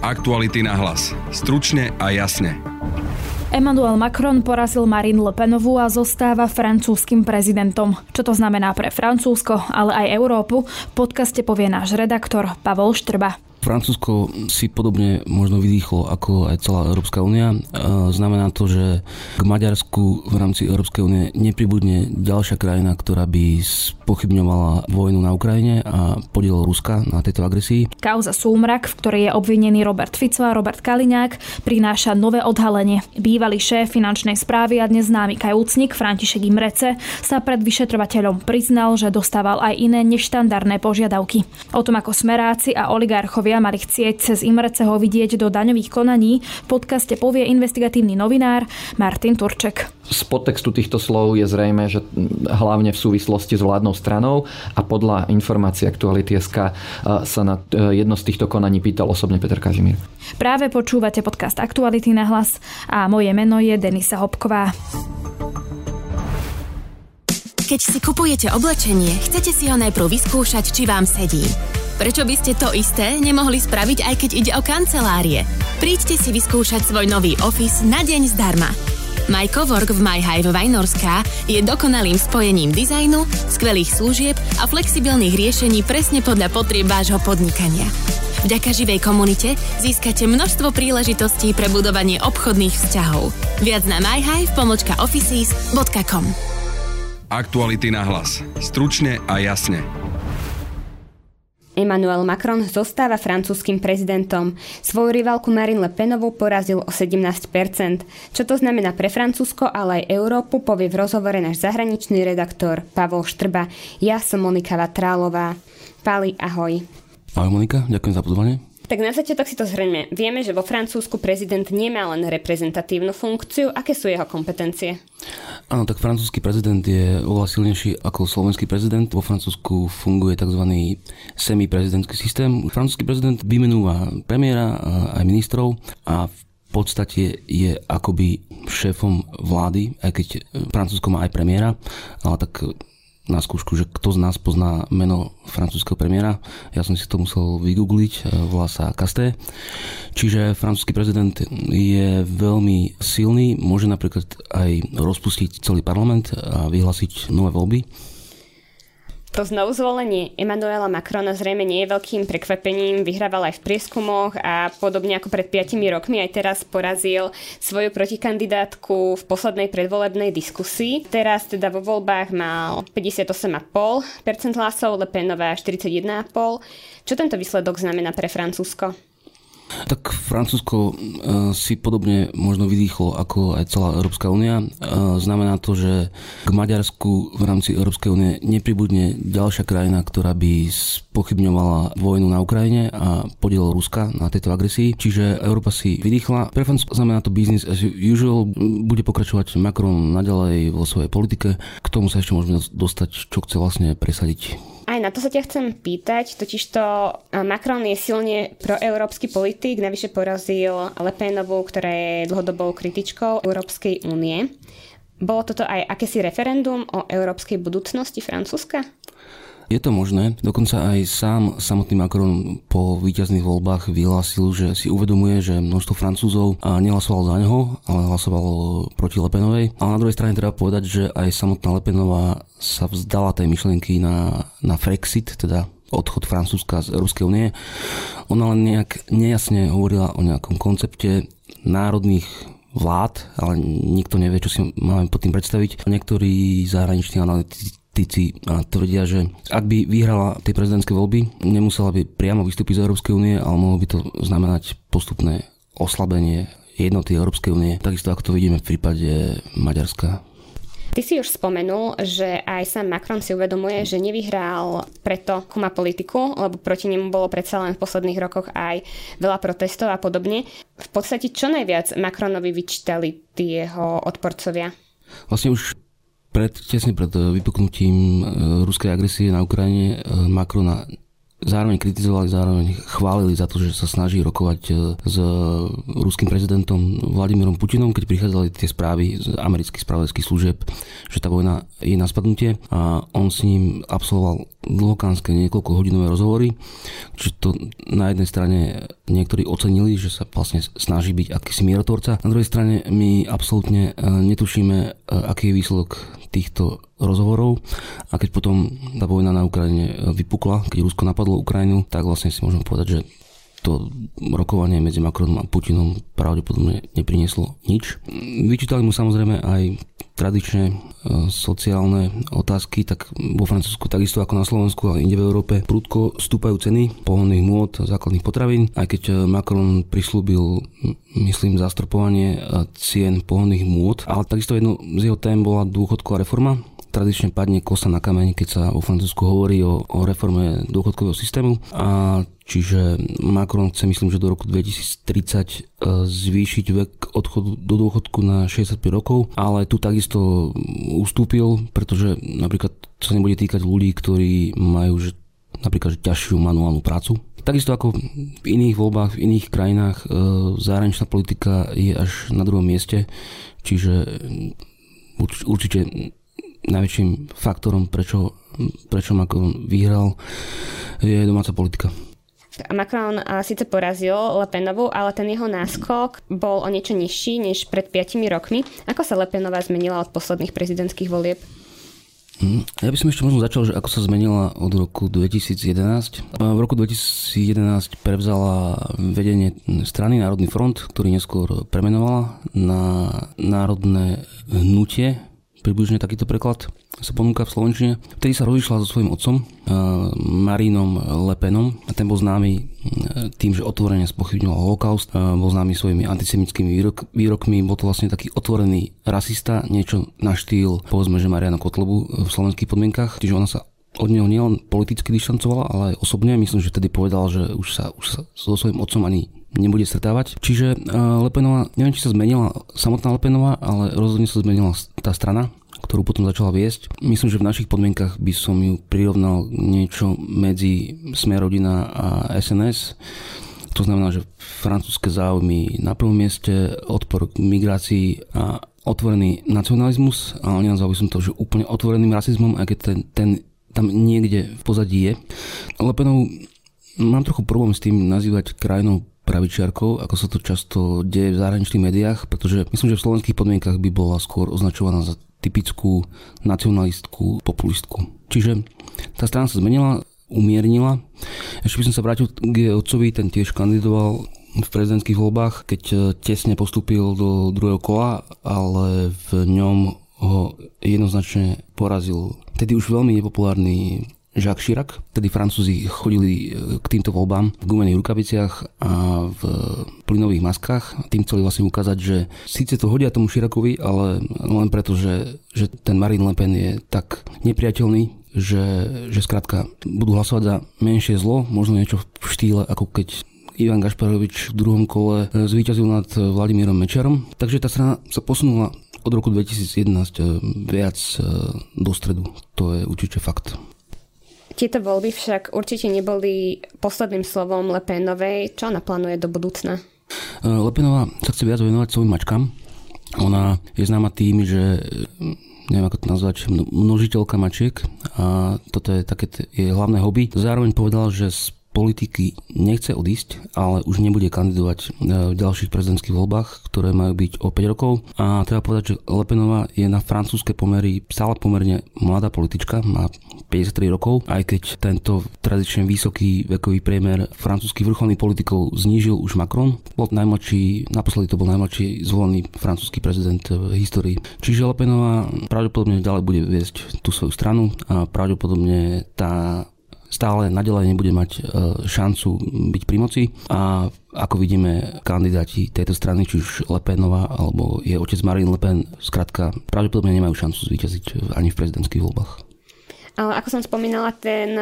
Aktuality na hlas. Stručne a jasne. Emmanuel Macron porazil Marine Le Penovú a zostáva francúzskym prezidentom. Čo to znamená pre Francúzsko, ale aj Európu, v podcaste povie náš redaktor Pavol Štrba. Francúzsko si podobne možno vydýchlo ako aj celá Európska únia. Znamená to, že k Maďarsku v rámci Európskej únie nepribudne ďalšia krajina, ktorá by spochybňovala vojnu na Ukrajine a podiel Ruska na tejto agresii. Kauza Súmrak, v ktorej je obvinený Robert Fico a Robert Kaliňák, prináša nové odhalenie. Bývalý šéf finančnej správy a dnes známy kajúcnik František Imrece sa pred vyšetrovateľom priznal, že dostával aj iné neštandardné požiadavky. O tom, ako smeráci a oligarchovia rodičovia mali chcieť cez Imreceho vidieť do daňových konaní, v podcaste povie investigatívny novinár Martin Turček. Z podtextu týchto slov je zrejme, že hlavne v súvislosti s vládnou stranou a podľa informácií SK sa na e, jedno z týchto konaní pýtal osobne Peter Kažimír. Práve počúvate podcast Aktuality na hlas a moje meno je Denisa Hopková. Keď si kupujete oblečenie, chcete si ho najprv vyskúšať, či vám sedí. Prečo by ste to isté nemohli spraviť aj keď ide o kancelárie? Príďte si vyskúšať svoj nový office na deň zdarma. My Cowork v MyHive Vajnorská je dokonalým spojením dizajnu, skvelých služieb a flexibilných riešení presne podľa potrieb vášho podnikania. Vďaka živej komunite získate množstvo príležitostí pre budovanie obchodných vzťahov. Viac na myhive.offices.com Aktuality na hlas. Stručne a jasne. Emmanuel Macron zostáva francúzským prezidentom. Svoju rivalku Marine Le Penovú porazil o 17%. Čo to znamená pre Francúzsko, ale aj Európu, povie v rozhovore náš zahraničný redaktor Pavol Štrba. Ja som Monika Vatrálová. Pali, ahoj. Ahoj Monika, ďakujem za pozvanie. Tak na začiatok si to zhrňme. Vieme, že vo Francúzsku prezident nemá len reprezentatívnu funkciu. Aké sú jeho kompetencie? Áno, tak francúzsky prezident je oveľa silnejší ako slovenský prezident. Vo Francúzsku funguje tzv. semi-prezidentský systém. Francúzsky prezident vymenúva premiéra aj ministrov a v podstate je akoby šéfom vlády, aj keď Francúzsko má aj premiéra, ale tak na skúšku, že kto z nás pozná meno francúzského premiéra. Ja som si to musel vygoogliť, e, volá sa Casté. Čiže francúzsky prezident je veľmi silný, môže napríklad aj rozpustiť celý parlament a vyhlásiť nové voľby to znovu zvolenie Emanuela Macrona zrejme nie je veľkým prekvapením. Vyhrával aj v prieskumoch a podobne ako pred 5 rokmi aj teraz porazil svoju protikandidátku v poslednej predvolebnej diskusii. Teraz teda vo voľbách mal 58,5% hlasov, Le Penová 41,5%. Čo tento výsledok znamená pre Francúzsko? Tak Francúzsko e, si podobne možno vydýchlo ako aj celá Európska únia. E, znamená to, že k Maďarsku v rámci Európskej únie nepribudne ďalšia krajina, ktorá by spochybňovala vojnu na Ukrajine a podiel Ruska na tejto agresii. Čiže Európa si vydýchla. Pre Francúzsko znamená to business as usual. Bude pokračovať Macron naďalej vo svojej politike. K tomu sa ešte môžeme dostať, čo chce vlastne presadiť. Na to sa ťa chcem pýtať, totižto Macron je silne proeurópsky politik, navyše porazil Le Penovú, ktorá je dlhodobou kritičkou Európskej únie. Bolo toto aj akési referendum o európskej budúcnosti Francúzska? Je to možné. Dokonca aj sám samotný Macron po víťazných voľbách vyhlásil, že si uvedomuje, že množstvo Francúzov nehlasovalo za neho, ale hlasovalo proti Lepenovej. Ale na druhej strane treba povedať, že aj samotná Lepenová sa vzdala tej myšlienky na, na Frexit, teda odchod Francúzska z Európskej únie. Ona len nejak nejasne hovorila o nejakom koncepte národných vlád, ale nikto nevie, čo si máme pod tým predstaviť. Niektorí zahraniční analytici politici tvrdia, že ak by vyhrala tie prezidentské voľby, nemusela by priamo vystúpiť z Európskej únie, ale mohlo by to znamenať postupné oslabenie jednoty Európskej únie, takisto ako to vidíme v prípade Maďarska. Ty si už spomenul, že aj sám Macron si uvedomuje, že nevyhral preto, ako má politiku, lebo proti nemu bolo predsa len v posledných rokoch aj veľa protestov a podobne. V podstate čo najviac Macronovi vyčítali tí jeho odporcovia? Vlastne už pred, tesne pred eh, vypuknutím eh, ruskej agresie na Ukrajine eh, Macrona zároveň kritizovali, zároveň chválili za to, že sa snaží rokovať e, s ruským prezidentom Vladimírom Putinom, keď prichádzali tie správy z amerických spravodajských služieb, že tá vojna je na spadnutie. A on s ním absolvoval dlhokánske niekoľko hodinové rozhovory, čiže to na jednej strane niektorí ocenili, že sa vlastne snaží byť akýsi mierotvorca, na druhej strane my absolútne e, netušíme, e, aký je výsledok týchto rozhovorov. A keď potom tá vojna na Ukrajine vypukla, keď Rusko napadlo Ukrajinu, tak vlastne si môžeme povedať, že to rokovanie medzi Macronom a Putinom pravdepodobne neprinieslo nič. Vyčítali mu samozrejme aj tradičné e, sociálne otázky, tak vo Francúzsku takisto ako na Slovensku, ale inde v Európe. Prudko stúpajú ceny pohonných môd, základných potravín, aj keď e, Macron prislúbil, myslím, zastropovanie e, cien pohonných môd, ale takisto jedno z jeho tém bola dôchodková reforma, tradične padne kosa na kameň, keď sa vo Francúzsku hovorí o, o reforme dôchodkového systému. A čiže Macron chce, myslím, že do roku 2030 e, zvýšiť vek odchodu do dôchodku na 65 rokov, ale tu takisto ustúpil, pretože napríklad sa nebude týkať ľudí, ktorí majú že napríklad že ťažšiu manuálnu prácu. Takisto ako v iných voľbách, v iných krajinách, e, zahraničná politika je až na druhom mieste, čiže určite najväčším faktorom, prečo, prečo Macron vyhral, je domáca politika. Macron síce porazil Le Penovu, ale ten jeho náskok bol o niečo nižší než pred 5 rokmi. Ako sa Le Penová zmenila od posledných prezidentských volieb? Hm, ja by som ešte možno začal, že ako sa zmenila od roku 2011. V roku 2011 prevzala vedenie strany Národný front, ktorý neskôr premenovala na Národné hnutie približne takýto preklad sa ponúka v Slovenčine. Vtedy sa rozišla so svojím otcom, Marínom Lepenom. A ten bol známy tým, že otvorene spochybňoval holokaust, bol známy svojimi antisemickými výrok, výrokmi, bol to vlastne taký otvorený rasista, niečo na štýl, povedzme, že Mariana Kotlebu v slovenských podmienkach. Čiže ona sa od neho nielen politicky dištancovala, ale aj osobne. Myslím, že vtedy povedal, že už sa, už sa so svojím otcom ani nebude stretávať. Čiže uh, Lepenová, neviem, či sa zmenila samotná Lepenová, ale rozhodne sa zmenila tá strana, ktorú potom začala viesť. Myslím, že v našich podmienkach by som ju prirovnal niečo medzi Sme rodina a SNS. To znamená, že francúzske záujmy na prvom mieste, odpor k migrácii a otvorený nacionalizmus, ale nenazval by som to, že úplne otvoreným rasizmom, aj keď ten, ten tam niekde v pozadí je. Lepenov mám trochu problém s tým nazývať krajinou pravičiarkou, ako sa to často deje v zahraničných médiách, pretože myslím, že v slovenských podmienkach by bola skôr označovaná za typickú nacionalistku, populistku. Čiže tá strana sa zmenila, umiernila. Ešte by som sa vrátil k otcovi, ten tiež kandidoval v prezidentských voľbách, keď e, tesne postúpil do druhého kola, ale v ňom ho jednoznačne porazil tedy už veľmi nepopulárny Jacques Chirac. Tedy Francúzi chodili e, k týmto voľbám v gumených rukaviciach a v plynových maskách. Tým chceli vlastne ukázať, že síce to hodia tomu Chiracovi, ale len preto, že, že ten Marine Le Pen je tak nepriateľný, že, že skrátka budú hlasovať za menšie zlo, možno niečo v štýle, ako keď Ivan Gašparovič v druhom kole e, zvíťazil nad Vladimírom Mečarom. Takže tá strana sa posunula od roku 2011 e, viac do stredu. To je určite fakt. Tieto voľby však určite neboli posledným slovom Lepenovej. Čo ona plánuje do budúcna? Eh, Lepenová sa chce viac venovať svojim mačkám. Ona je známa tým, že eh, neviem ako to nazvať, množiteľka mačiek a toto je také jej hlavné hobby. Zároveň povedala, že politiky nechce odísť, ale už nebude kandidovať e, v ďalších prezidentských voľbách, ktoré majú byť o 5 rokov. A treba povedať, že Lepenová je na francúzske pomery stále pomerne mladá politička, má 53 rokov, aj keď tento tradične vysoký vekový priemer francúzskych vrcholných politikov znížil už Macron. Bol najmladší, naposledy to bol najmladší zvolený francúzsky prezident v histórii. Čiže Lepenová pravdepodobne ďalej bude viesť tú svoju stranu a pravdepodobne tá stále nadalej nebude mať e, šancu byť pri moci a ako vidíme kandidáti tejto strany, či už Lepenová alebo je otec Marine Le Pen, skrátka pravdepodobne nemajú šancu zvíťaziť ani v prezidentských voľbách. Ale ako som spomínala, ten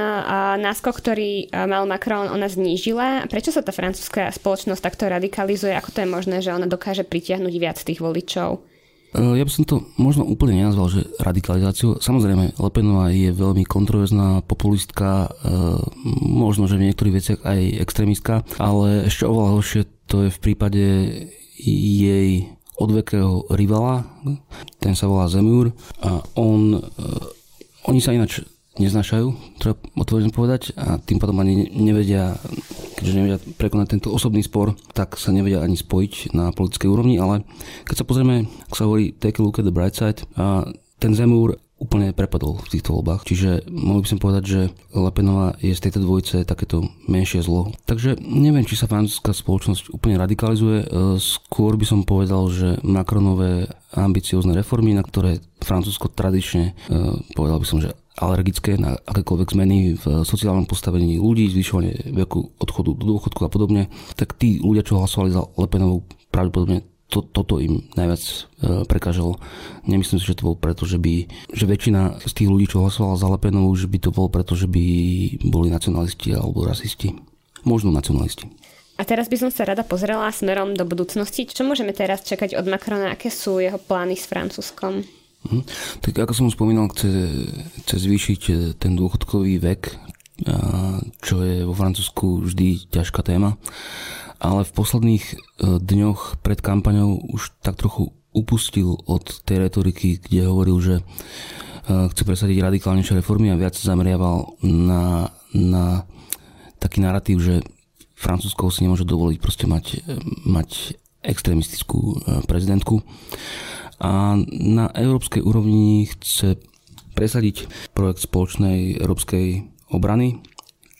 náskok, ktorý mal Macron, ona znížila. Prečo sa tá francúzska spoločnosť takto radikalizuje? Ako to je možné, že ona dokáže pritiahnuť viac tých voličov? Ja by som to možno úplne nenazval, že radikalizáciu. Samozrejme, Lepenová je veľmi kontroverzná populistka, možno, že v niektorých veciach aj extrémistka, ale ešte oveľa horšie to je v prípade jej odvekého rivala, ten sa volá Zemur a on, oni sa ináč neznašajú, treba otvorene povedať, a tým pádom ani nevedia, keďže nevedia prekonať tento osobný spor, tak sa nevedia ani spojiť na politickej úrovni, ale keď sa pozrieme, ak sa hovorí take a look at the bright side, a ten Zemúr úplne prepadol v týchto voľbách. Čiže mohli by som povedať, že Lepenová je z tejto dvojice takéto menšie zlo. Takže neviem, či sa francúzska spoločnosť úplne radikalizuje. E, skôr by som povedal, že Macronové ambiciózne reformy, na ktoré Francúzsko tradične, e, povedal by som, že alergické na akékoľvek zmeny v sociálnom postavení ľudí, zvyšovanie veku odchodu do dôchodku a podobne, tak tí ľudia, čo hlasovali za Lepenovú, pravdepodobne to, toto im najviac e, prekážalo. Nemyslím si, že to bol preto, že by, že väčšina z tých ľudí, čo hlasovala za Lepenovú, že by to bolo preto, že by boli nacionalisti alebo rasisti. Možno nacionalisti. A teraz by som sa rada pozrela smerom do budúcnosti. Čo môžeme teraz čakať od Macrona? Aké sú jeho plány s Francúzskom? Hm. Tak ako som spomínal, chce, chce zvýšiť e, ten dôchodkový vek, čo je vo Francúzsku vždy ťažká téma. Ale v posledných e, dňoch pred kampaňou už tak trochu upustil od tej retoriky, kde hovoril, že e, chce presadiť radikálnejšie reformy a viac zameriaval na, na taký narratív, že Francúzsko si nemôže dovoliť proste mať, mať extrémistickú prezidentku a na európskej úrovni chce presadiť projekt spoločnej európskej obrany,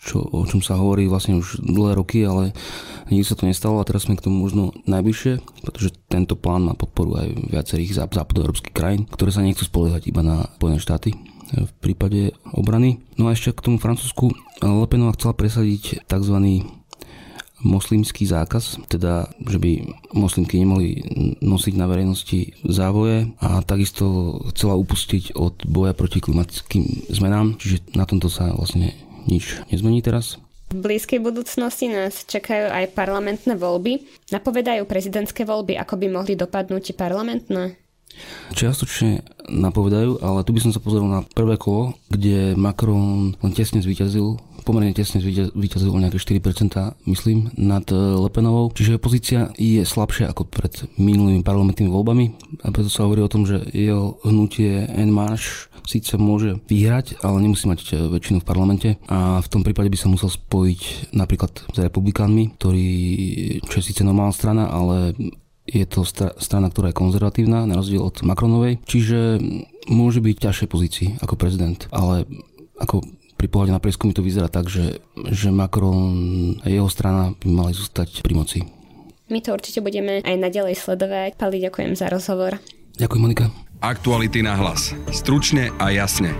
čo, o čom sa hovorí vlastne už dlhé roky, ale nikdy sa to nestalo a teraz sme k tomu možno najbližšie, pretože tento plán má podporu aj viacerých západoeurópskych krajín, ktoré sa nechcú spoliehať iba na Spojené štáty v prípade obrany. No a ešte k tomu Francúzsku Lepenová chcela presadiť tzv moslimský zákaz, teda že by moslimky nemohli nosiť na verejnosti závoje a takisto chcela upustiť od boja proti klimatickým zmenám, čiže na tomto sa vlastne nič nezmení teraz. V blízkej budúcnosti nás čakajú aj parlamentné voľby. Napovedajú prezidentské voľby, ako by mohli dopadnúť parlamentné? Čiastočne napovedajú, ale tu by som sa pozrel na prvé kolo, kde Macron len tesne zvíťazil pomerne tesne vyťazil o nejaké 4%, myslím, nad e, Lepenovou. Čiže opozícia je slabšia ako pred minulými parlamentnými voľbami a preto sa hovorí o tom, že jeho hnutie En Marche síce môže vyhrať, ale nemusí mať e, väčšinu v parlamente a v tom prípade by sa musel spojiť napríklad s republikánmi, ktorí, čo je síce normálna strana, ale je to strana, ktorá je konzervatívna, na rozdiel od Macronovej, čiže môže byť v ťažšej pozícii ako prezident, ale ako pri pohľade na prieskumy to vyzerá tak, že, že Macron a jeho strana by mali zostať pri moci. My to určite budeme aj naďalej sledovať. Pali, ďakujem za rozhovor. Ďakujem, Monika. Aktuality na hlas. Stručne a jasne.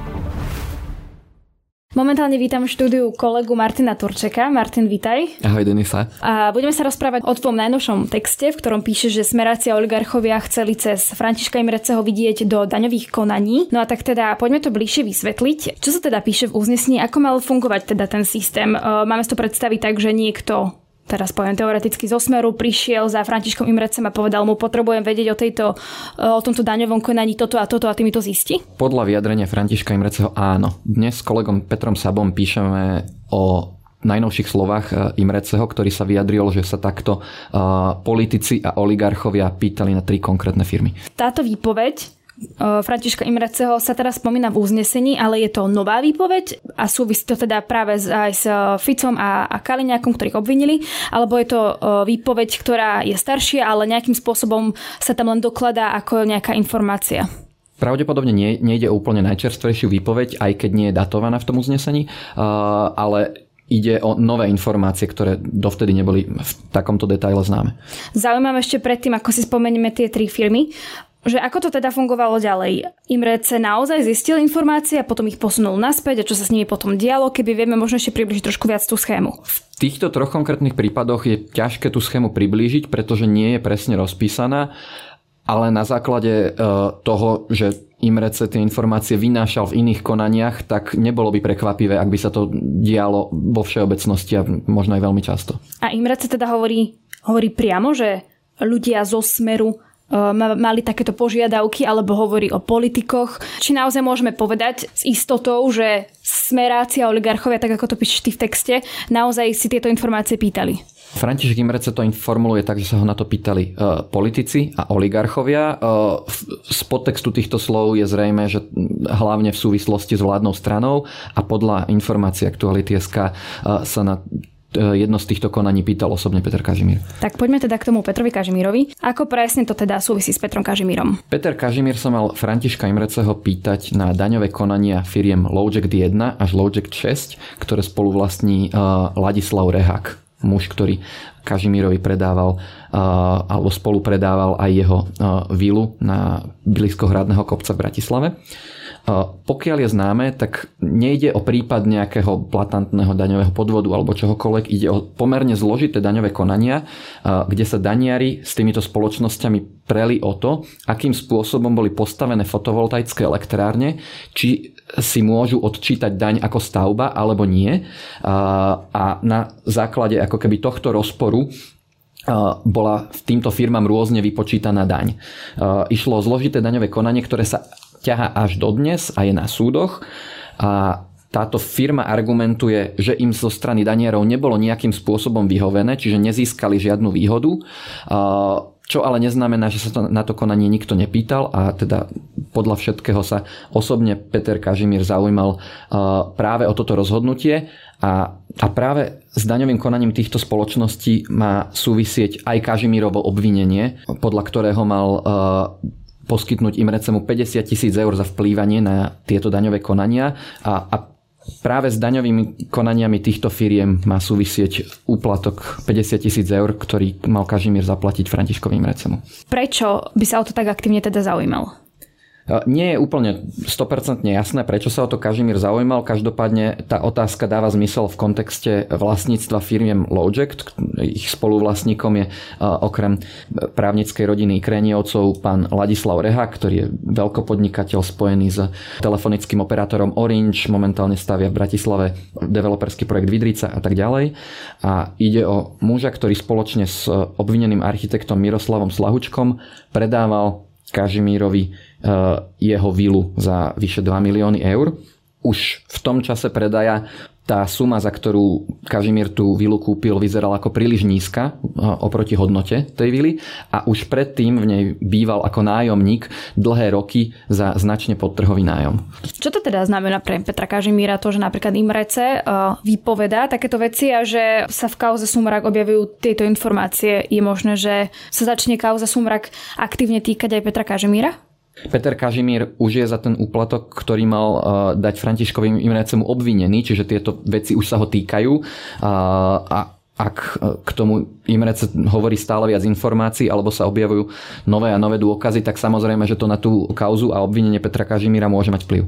Momentálne vítam v štúdiu kolegu Martina Turčeka. Martin, vítaj. Ahoj, Denisa. A budeme sa rozprávať o tvojom najnovšom texte, v ktorom píše, že smerácia oligarchovia chceli cez Františka Imreceho vidieť do daňových konaní. No a tak teda poďme to bližšie vysvetliť. Čo sa teda píše v uznesení, ako mal fungovať teda ten systém? E, máme si to predstaviť tak, že niekto teraz poviem teoreticky zo Smeru, prišiel za Františkom Imrecem a povedal mu, potrebujem vedieť o, tejto, e, o tomto daňovom konaní toto a toto a ty mi to zisti? Podľa vyjadrenia Františka Imreceho áno. Dnes s kolegom Petrom Sabom píšeme o najnovších slovách e, Imreceho, ktorý sa vyjadril, že sa takto uh, politici a oligarchovia pýtali na tri konkrétne firmy. Táto výpoveď Františka Imreceho sa teraz spomína v uznesení, ale je to nová výpoveď a súvisí to teda práve aj s Ficom a, a Kaliňákom, ktorých obvinili, alebo je to výpoveď, ktorá je staršia, ale nejakým spôsobom sa tam len dokladá ako nejaká informácia. Pravdepodobne nie, nejde o úplne najčerstvejšiu výpoveď, aj keď nie je datovaná v tom uznesení, ale ide o nové informácie, ktoré dovtedy neboli v takomto detaile známe. Zaujímavé ešte predtým, ako si spomenieme tie tri firmy že ako to teda fungovalo ďalej. Imrece naozaj zistil informácie a potom ich posunul naspäť a čo sa s nimi potom dialo, keby vieme možno ešte približiť trošku viac tú schému. V týchto troch konkrétnych prípadoch je ťažké tú schému priblížiť, pretože nie je presne rozpísaná, ale na základe e, toho, že Imrece tie informácie vynášal v iných konaniach, tak nebolo by prekvapivé, ak by sa to dialo vo všeobecnosti a možno aj veľmi často. A Imrece teda hovorí, hovorí priamo, že ľudia zo Smeru mali takéto požiadavky alebo hovorí o politikoch. Či naozaj môžeme povedať s istotou, že smeráci a oligarchovia, tak ako to píšeš ty v texte, naozaj si tieto informácie pýtali? František Imrece to informuluje tak, že sa ho na to pýtali uh, politici a oligarchovia. Uh, z podtextu týchto slov je zrejme, že hlavne v súvislosti s vládnou stranou a podľa informácií Aktuality.sk uh, sa na jedno z týchto konaní pýtal osobne Peter Kažimír. Tak poďme teda k tomu Petrovi Kažimírovi. Ako presne to teda súvisí s Petrom Kažimírom? Peter Kažimír sa mal Františka Imreceho pýtať na daňové konania firiem Lowjack 1 až Lowjack 6, ktoré spolu vlastní uh, Ladislav Rehak muž, ktorý Kažimírovi predával alebo spolu predával aj jeho vilu na blízko hradného kopca v Bratislave. Pokiaľ je známe, tak nejde o prípad nejakého platantného daňového podvodu alebo čohokoľvek, ide o pomerne zložité daňové konania, kde sa daniari s týmito spoločnosťami preli o to, akým spôsobom boli postavené fotovoltaické elektrárne, či si môžu odčítať daň ako stavba alebo nie. A na základe ako keby tohto rozporu bola týmto firmám rôzne vypočítaná daň. Išlo o zložité daňové konanie, ktoré sa ťaha až dodnes a je na súdoch. A táto firma argumentuje, že im zo strany danierov nebolo nejakým spôsobom vyhovené, čiže nezískali žiadnu výhodu. Čo ale neznamená, že sa to, na to konanie nikto nepýtal a teda podľa všetkého sa osobne Peter Kažimír zaujímal práve o toto rozhodnutie a, a práve s daňovým konaním týchto spoločností má súvisieť aj Kažimírovo obvinenie, podľa ktorého mal poskytnúť Imrecemu 50 tisíc eur za vplývanie na tieto daňové konania a, a práve s daňovými konaniami týchto firiem má súvisieť úplatok 50 tisíc eur, ktorý mal Kažimír zaplatiť Františkovým Imrecemu. Prečo by sa o to tak aktívne teda zaujímal? Nie je úplne 100% jasné, prečo sa o to Kažimír zaujímal. Každopádne tá otázka dáva zmysel v kontexte vlastníctva firmiem Loject. Ich spoluvlastníkom je okrem právnickej rodiny Kreniovcov pán Ladislav Reha, ktorý je veľkopodnikateľ spojený s telefonickým operátorom Orange, momentálne stavia v Bratislave developerský projekt Vidrica a tak ďalej. A ide o muža, ktorý spoločne s obvineným architektom Miroslavom Slahučkom predával Kažimírovi jeho vilu za vyše 2 milióny eur. Už v tom čase predaja tá suma, za ktorú Kažimír tú vilu kúpil, vyzerala ako príliš nízka eh, oproti hodnote tej vily a už predtým v nej býval ako nájomník dlhé roky za značne podtrhový nájom. Čo to teda znamená pre Petra Kažimíra to, že napríklad Imrece eh, vypovedá takéto veci a že sa v kauze Sumrak objavujú tieto informácie? Je možné, že sa začne kauza Sumrak aktívne týkať aj Petra Kažimíra? Peter Kažimír už je za ten úplatok, ktorý mal uh, dať Františkovým Imrecemu obvinený, čiže tieto veci už sa ho týkajú. A ak e, k tomu Imrec hovorí stále viac informácií alebo sa objavujú nové a nové dôkazy, tak samozrejme, že to na tú kauzu a obvinenie Petra Kažimíra môže mať vplyv.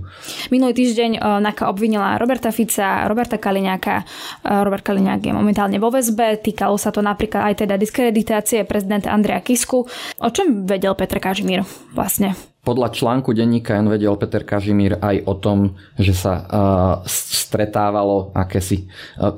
Minulý týždeň NAKA obvinila Roberta Fica, Roberta Kaliňáka. Robert Kaliňák je momentálne vo väzbe. Týkalo sa to napríklad aj teda diskreditácie prezidenta Andrea Kisku. O čom vedel Petr Kažimír vlastne? Podľa článku denníka N vedel Peter Kažimír aj o tom, že sa stretávalo akési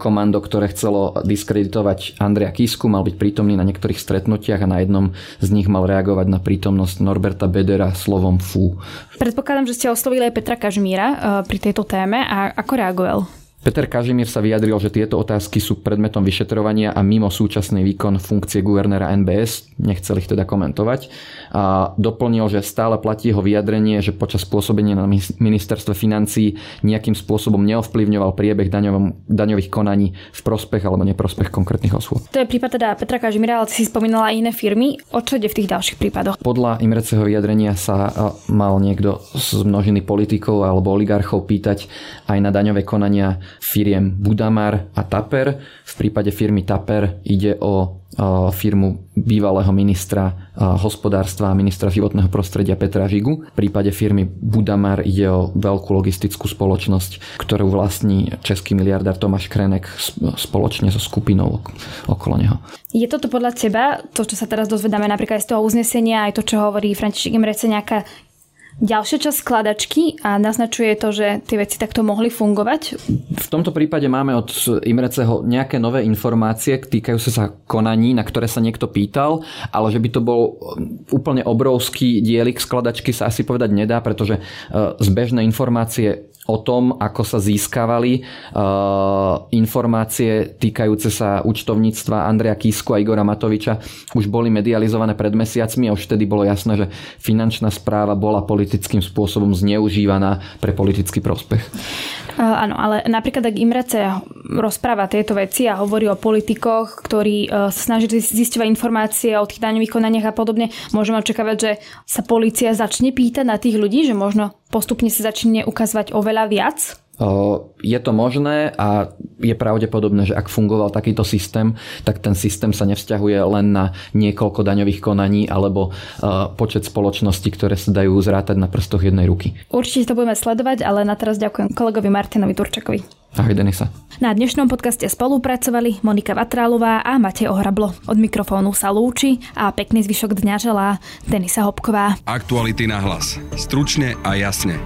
komando, ktoré chcelo diskreditovať Andrea Kisku, mal byť prítomný na niektorých stretnutiach a na jednom z nich mal reagovať na prítomnosť Norberta Bedera slovom fú. Predpokladám, že ste oslovili aj Petra Kažimíra uh, pri tejto téme a ako reagoval? Peter Kažimír sa vyjadril, že tieto otázky sú predmetom vyšetrovania a mimo súčasný výkon funkcie guvernéra NBS, nechcel ich teda komentovať. A doplnil, že stále platí jeho vyjadrenie, že počas pôsobenia na ministerstve financí nejakým spôsobom neovplyvňoval priebeh daňovom, daňových konaní v prospech alebo neprospech konkrétnych osôb. To je prípad teda Petra Kažimíra, ale si spomínala aj iné firmy. O čo ide v tých ďalších prípadoch? Podľa Imreceho vyjadrenia sa mal niekto z množiny politikov alebo oligarchov pýtať aj na daňové konania firiem Budamar a Taper. V prípade firmy Taper ide o firmu bývalého ministra hospodárstva a ministra životného prostredia Petra Žigu. V prípade firmy Budamar ide o veľkú logistickú spoločnosť, ktorú vlastní český miliardár Tomáš Krenek spoločne so skupinou okolo neho. Je toto podľa teba, to, čo sa teraz dozvedáme napríklad z toho uznesenia, aj to, čo hovorí František Imrece, nejaká ďalšia časť skladačky a naznačuje to, že tie veci takto mohli fungovať? V tomto prípade máme od Imreceho nejaké nové informácie týkajúce sa konaní, na ktoré sa niekto pýtal, ale že by to bol úplne obrovský dielik skladačky sa asi povedať nedá, pretože zbežné informácie o tom, ako sa získavali uh, informácie týkajúce sa účtovníctva Andreja Kisku a Igora Matoviča už boli medializované pred mesiacmi a už vtedy bolo jasné, že finančná správa bola politickým spôsobom zneužívaná pre politický prospech. Uh, áno, ale napríklad ak Imrece rozpráva tieto veci a hovorí o politikoch, ktorí uh, sa snažili zistovať informácie o tých daňových konaniach a podobne, môžeme očakávať, že sa policia začne pýtať na tých ľudí, že možno postupne sa začne ukazovať oveľa viac? Je to možné a je pravdepodobné, že ak fungoval takýto systém, tak ten systém sa nevzťahuje len na niekoľko daňových konaní alebo počet spoločností, ktoré sa dajú zrátať na prstoch jednej ruky. Určite to budeme sledovať, ale na teraz ďakujem kolegovi Martinovi Turčakovi. Ahoj Denisa. Na dnešnom podcaste spolupracovali Monika Vatrálová a Matej Ohrablo. Od mikrofónu sa lúči a pekný zvyšok dňa želá Denisa Hopková. Aktuality na hlas. Stručne a jasne.